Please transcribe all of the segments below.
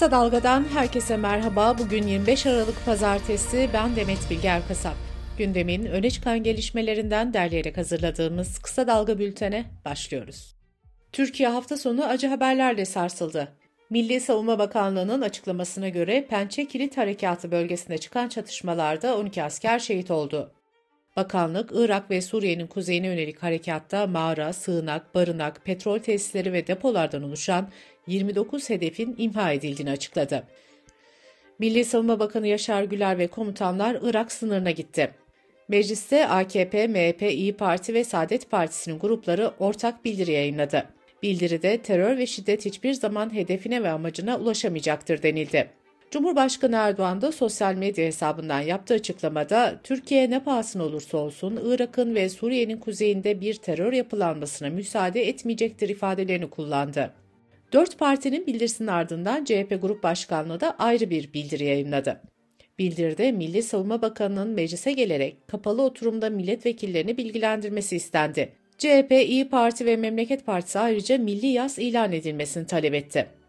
Kısa Dalga'dan herkese merhaba. Bugün 25 Aralık Pazartesi. Ben Demet Bilge Erkasap. Gündemin öne çıkan gelişmelerinden derleyerek hazırladığımız Kısa Dalga bültene başlıyoruz. Türkiye hafta sonu acı haberlerle sarsıldı. Milli Savunma Bakanlığı'nın açıklamasına göre Pençe Kilit Harekatı bölgesinde çıkan çatışmalarda 12 asker şehit oldu. Bakanlık, Irak ve Suriye'nin kuzeyine yönelik harekatta mağara, sığınak, barınak, petrol tesisleri ve depolardan oluşan 29 hedefin imha edildiğini açıkladı. Milli Savunma Bakanı Yaşar Güler ve komutanlar Irak sınırına gitti. Mecliste AKP, MHP, İyi Parti ve Saadet Partisi'nin grupları ortak bildiri yayınladı. Bildiride terör ve şiddet hiçbir zaman hedefine ve amacına ulaşamayacaktır denildi. Cumhurbaşkanı Erdoğan da sosyal medya hesabından yaptığı açıklamada Türkiye ne pahasına olursa olsun Irak'ın ve Suriye'nin kuzeyinde bir terör yapılanmasına müsaade etmeyecektir ifadelerini kullandı. Dört partinin bildirisinin ardından CHP Grup Başkanlığı da ayrı bir bildiri yayınladı. Bildiride Milli Savunma Bakanı'nın meclise gelerek kapalı oturumda milletvekillerini bilgilendirmesi istendi. CHP, İyi Parti ve Memleket Partisi ayrıca milli yaz ilan edilmesini talep etti.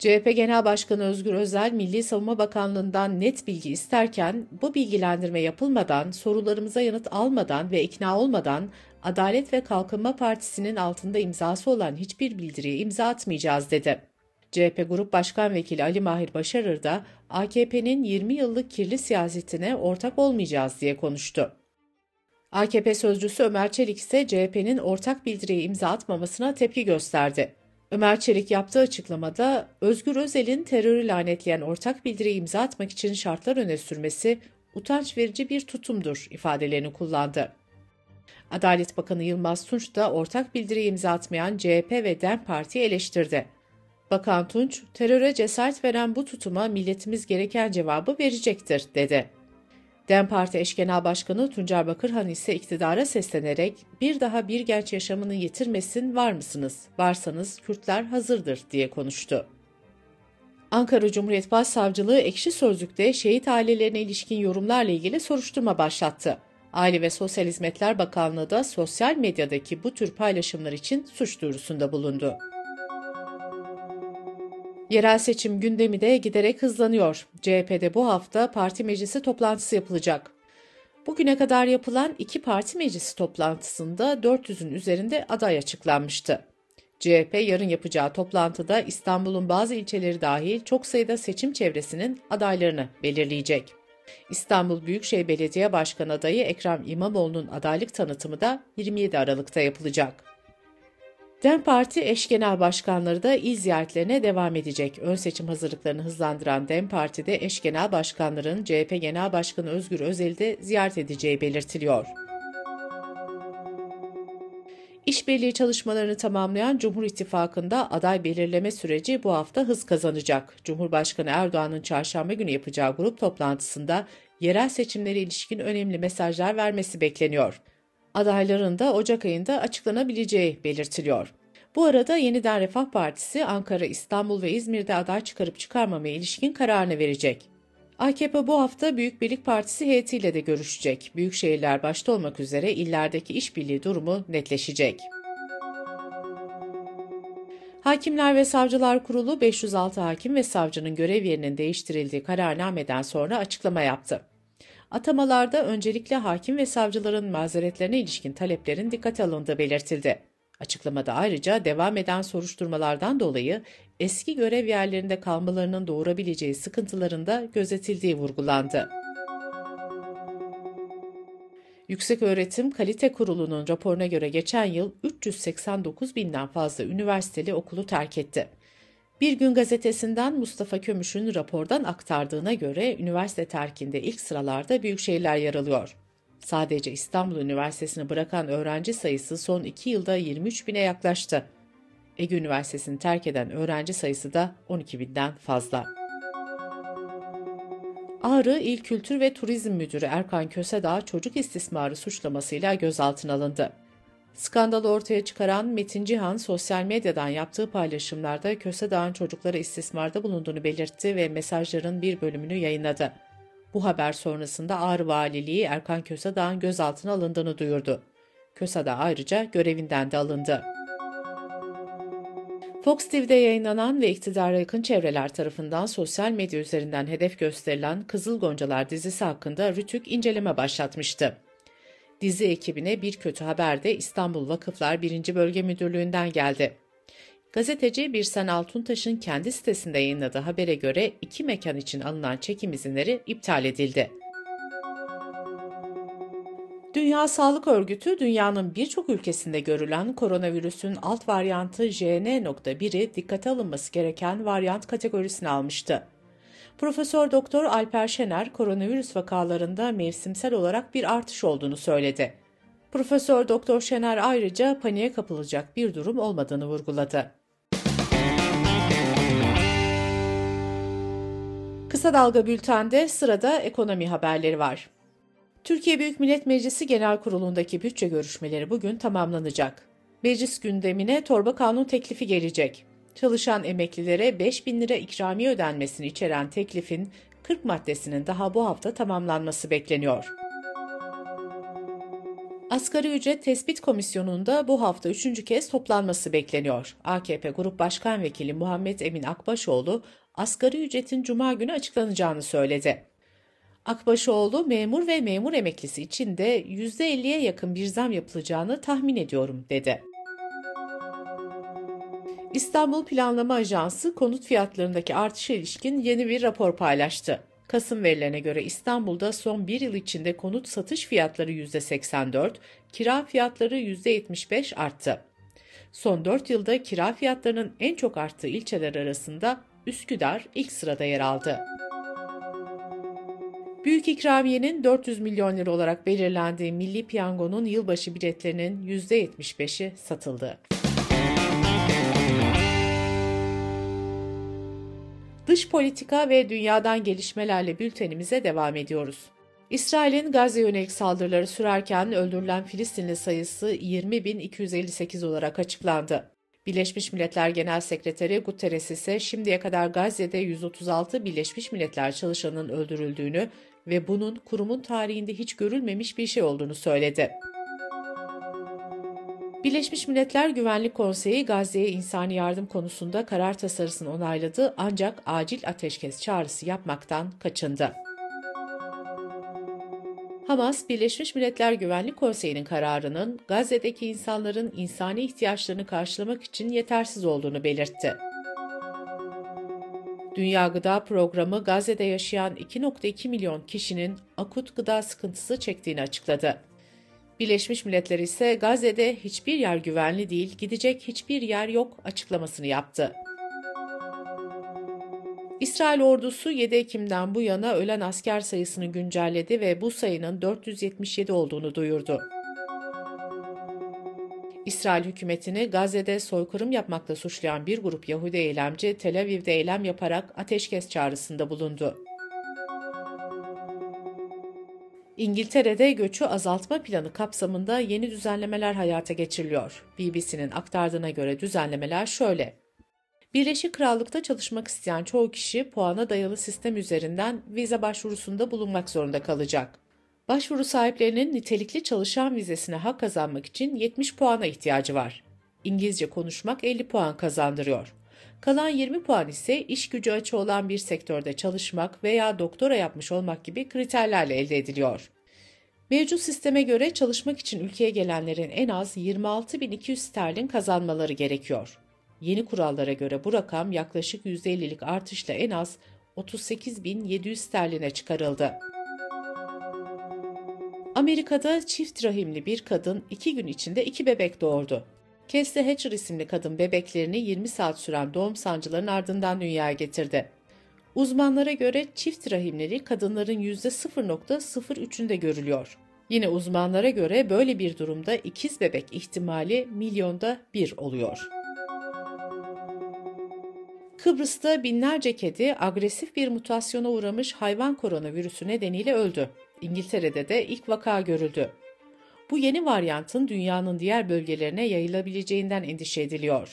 CHP Genel Başkanı Özgür Özel, Milli Savunma Bakanlığı'ndan net bilgi isterken bu bilgilendirme yapılmadan, sorularımıza yanıt almadan ve ikna olmadan Adalet ve Kalkınma Partisi'nin altında imzası olan hiçbir bildiriye imza atmayacağız dedi. CHP Grup Başkan Vekili Ali Mahir Başarır da AKP'nin 20 yıllık kirli siyasetine ortak olmayacağız diye konuştu. AKP sözcüsü Ömer Çelik ise CHP'nin ortak bildiriye imza atmamasına tepki gösterdi. Ömer Çelik yaptığı açıklamada Özgür Özel'in terörü lanetleyen ortak bildiriye imza atmak için şartlar öne sürmesi utanç verici bir tutumdur ifadelerini kullandı. Adalet Bakanı Yılmaz Tunç da ortak bildiriye imza atmayan CHP ve DEM Parti'yi eleştirdi. Bakan Tunç, teröre cesaret veren bu tutuma milletimiz gereken cevabı verecektir, dedi. DEM Parti eş genel başkanı Tuncer Bakırhan ise iktidara seslenerek bir daha bir genç yaşamını yitirmesin var mısınız? Varsanız Kürtler hazırdır diye konuştu. Ankara Cumhuriyet Başsavcılığı ekşi sözlükte şehit ailelerine ilişkin yorumlarla ilgili soruşturma başlattı. Aile ve Sosyal Hizmetler Bakanlığı da sosyal medyadaki bu tür paylaşımlar için suç duyurusunda bulundu. Yerel seçim gündemi de giderek hızlanıyor. CHP'de bu hafta parti meclisi toplantısı yapılacak. Bugüne kadar yapılan iki parti meclisi toplantısında 400'ün üzerinde aday açıklanmıştı. CHP yarın yapacağı toplantıda İstanbul'un bazı ilçeleri dahil çok sayıda seçim çevresinin adaylarını belirleyecek. İstanbul Büyükşehir Belediye Başkanı adayı Ekrem İmamoğlu'nun adaylık tanıtımı da 27 Aralık'ta yapılacak. DEM Parti eş genel başkanları da il ziyaretlerine devam edecek. Ön seçim hazırlıklarını hızlandıran DEM Parti'de eş genel başkanların CHP Genel Başkanı Özgür Özel'i de ziyaret edeceği belirtiliyor. İşbirliği çalışmalarını tamamlayan Cumhur İttifakı'nda aday belirleme süreci bu hafta hız kazanacak. Cumhurbaşkanı Erdoğan'ın çarşamba günü yapacağı grup toplantısında yerel seçimlere ilişkin önemli mesajlar vermesi bekleniyor. Adayların da Ocak ayında açıklanabileceği belirtiliyor. Bu arada Yeniden Refah Partisi Ankara, İstanbul ve İzmir'de aday çıkarıp çıkarmamaya ilişkin kararını verecek. AKP bu hafta Büyük Birlik Partisi heyetiyle de görüşecek. Büyük şehirler başta olmak üzere illerdeki işbirliği durumu netleşecek. Hakimler ve Savcılar Kurulu 506 hakim ve savcının görev yerinin değiştirildiği kararnameden sonra açıklama yaptı. Atamalarda öncelikle hakim ve savcıların mazeretlerine ilişkin taleplerin dikkate alındığı belirtildi. Açıklamada ayrıca devam eden soruşturmalardan dolayı eski görev yerlerinde kalmalarının doğurabileceği sıkıntıların da gözetildiği vurgulandı. Yüksek Öğretim Kalite Kurulu'nun raporuna göre geçen yıl 389 binden fazla üniversiteli okulu terk etti. Bir Gün gazetesinden Mustafa Kömüş'ün rapordan aktardığına göre üniversite terkinde ilk sıralarda büyük şehirler yer alıyor. Sadece İstanbul Üniversitesi'ni bırakan öğrenci sayısı son iki yılda 23 bine yaklaştı. Ege Üniversitesi'ni terk eden öğrenci sayısı da 12 binden fazla. Ağrı İl Kültür ve Turizm Müdürü Erkan Kösedağ çocuk istismarı suçlamasıyla gözaltına alındı. Skandalı ortaya çıkaran Metin Cihan sosyal medyadan yaptığı paylaşımlarda Kösedağ'ın çocuklara istismarda bulunduğunu belirtti ve mesajların bir bölümünü yayınladı. Bu haber sonrasında Ağrı Valiliği Erkan Kösedağ'ın gözaltına alındığını duyurdu. Kösedağ ayrıca görevinden de alındı. Fox TV'de yayınlanan ve iktidara yakın çevreler tarafından sosyal medya üzerinden hedef gösterilen Kızıl Goncalar dizisi hakkında Rütük inceleme başlatmıştı. Dizi ekibine bir kötü haber de İstanbul Vakıflar 1. Bölge Müdürlüğü'nden geldi. Gazeteci Birsen Altuntaş'ın kendi sitesinde yayınladığı habere göre iki mekan için alınan çekim izinleri iptal edildi. Dünya Sağlık Örgütü, dünyanın birçok ülkesinde görülen koronavirüsün alt varyantı JN.1'i dikkate alınması gereken varyant kategorisine almıştı. Profesör Doktor Alper Şener, koronavirüs vakalarında mevsimsel olarak bir artış olduğunu söyledi. Profesör Doktor Şener ayrıca paniğe kapılacak bir durum olmadığını vurguladı. Kısa Dalga Bülten'de sırada ekonomi haberleri var. Türkiye Büyük Millet Meclisi Genel Kurulu'ndaki bütçe görüşmeleri bugün tamamlanacak. Meclis gündemine torba kanun teklifi gelecek. Çalışan emeklilere 5 bin lira ikramiye ödenmesini içeren teklifin 40 maddesinin daha bu hafta tamamlanması bekleniyor. Asgari ücret tespit komisyonunda bu hafta üçüncü kez toplanması bekleniyor. AKP Grup Başkan Vekili Muhammed Emin Akbaşoğlu, asgari ücretin cuma günü açıklanacağını söyledi. Akbaşoğlu memur ve memur emeklisi için de %50'ye yakın bir zam yapılacağını tahmin ediyorum dedi. İstanbul Planlama Ajansı konut fiyatlarındaki artışa ilişkin yeni bir rapor paylaştı. Kasım verilerine göre İstanbul'da son bir yıl içinde konut satış fiyatları %84, kira fiyatları %75 arttı. Son 4 yılda kira fiyatlarının en çok arttığı ilçeler arasında Üsküdar ilk sırada yer aldı. Büyük ikramiyenin 400 milyon lira olarak belirlendiği Milli Piyango'nun yılbaşı biletlerinin %75'i satıldı. Dış politika ve dünyadan gelişmelerle bültenimize devam ediyoruz. İsrail'in Gazze yönelik saldırıları sürerken öldürülen Filistinli sayısı 20.258 olarak açıklandı. Birleşmiş Milletler Genel Sekreteri Guterres ise şimdiye kadar Gazze'de 136 Birleşmiş Milletler çalışanının öldürüldüğünü ve bunun kurumun tarihinde hiç görülmemiş bir şey olduğunu söyledi. Birleşmiş Milletler Güvenlik Konseyi Gazze'ye insani yardım konusunda karar tasarısını onayladı ancak acil ateşkes çağrısı yapmaktan kaçındı. Hamas, Birleşmiş Milletler Güvenlik Konseyi'nin kararının Gazze'deki insanların insani ihtiyaçlarını karşılamak için yetersiz olduğunu belirtti. Dünya Gıda Programı Gazze'de yaşayan 2.2 milyon kişinin akut gıda sıkıntısı çektiğini açıkladı. Birleşmiş Milletler ise Gazze'de hiçbir yer güvenli değil, gidecek hiçbir yer yok açıklamasını yaptı. İsrail ordusu 7 Ekim'den bu yana ölen asker sayısını güncelledi ve bu sayının 477 olduğunu duyurdu. İsrail hükümetini Gazze'de soykırım yapmakla suçlayan bir grup Yahudi eylemci Tel Aviv'de eylem yaparak ateşkes çağrısında bulundu. İngiltere'de göçü azaltma planı kapsamında yeni düzenlemeler hayata geçiriliyor. BBC'nin aktardığına göre düzenlemeler şöyle. Birleşik Krallık'ta çalışmak isteyen çoğu kişi puana dayalı sistem üzerinden vize başvurusunda bulunmak zorunda kalacak. Başvuru sahiplerinin nitelikli çalışan vizesine hak kazanmak için 70 puana ihtiyacı var. İngilizce konuşmak 50 puan kazandırıyor. Kalan 20 puan ise iş gücü açı olan bir sektörde çalışmak veya doktora yapmış olmak gibi kriterlerle elde ediliyor. Mevcut sisteme göre çalışmak için ülkeye gelenlerin en az 26.200 sterlin kazanmaları gerekiyor. Yeni kurallara göre bu rakam yaklaşık %50'lik artışla en az 38.700 sterline çıkarıldı. Amerika'da çift rahimli bir kadın iki gün içinde iki bebek doğurdu. Cassie Hatcher isimli kadın bebeklerini 20 saat süren doğum sancılarının ardından dünyaya getirdi. Uzmanlara göre çift rahimleri kadınların %0.03'ünde görülüyor. Yine uzmanlara göre böyle bir durumda ikiz bebek ihtimali milyonda bir oluyor. Kıbrıs'ta binlerce kedi agresif bir mutasyona uğramış hayvan koronavirüsü nedeniyle öldü. İngiltere'de de ilk vaka görüldü. Bu yeni varyantın dünyanın diğer bölgelerine yayılabileceğinden endişe ediliyor.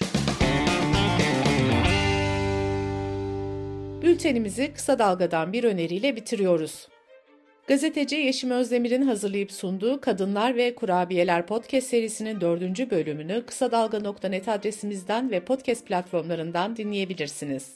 Bültenimizi kısa dalgadan bir öneriyle bitiriyoruz. Gazeteci Yeşim Özdemir'in hazırlayıp sunduğu Kadınlar ve Kurabiyeler podcast serisinin dördüncü bölümünü kısa dalga.net adresimizden ve podcast platformlarından dinleyebilirsiniz.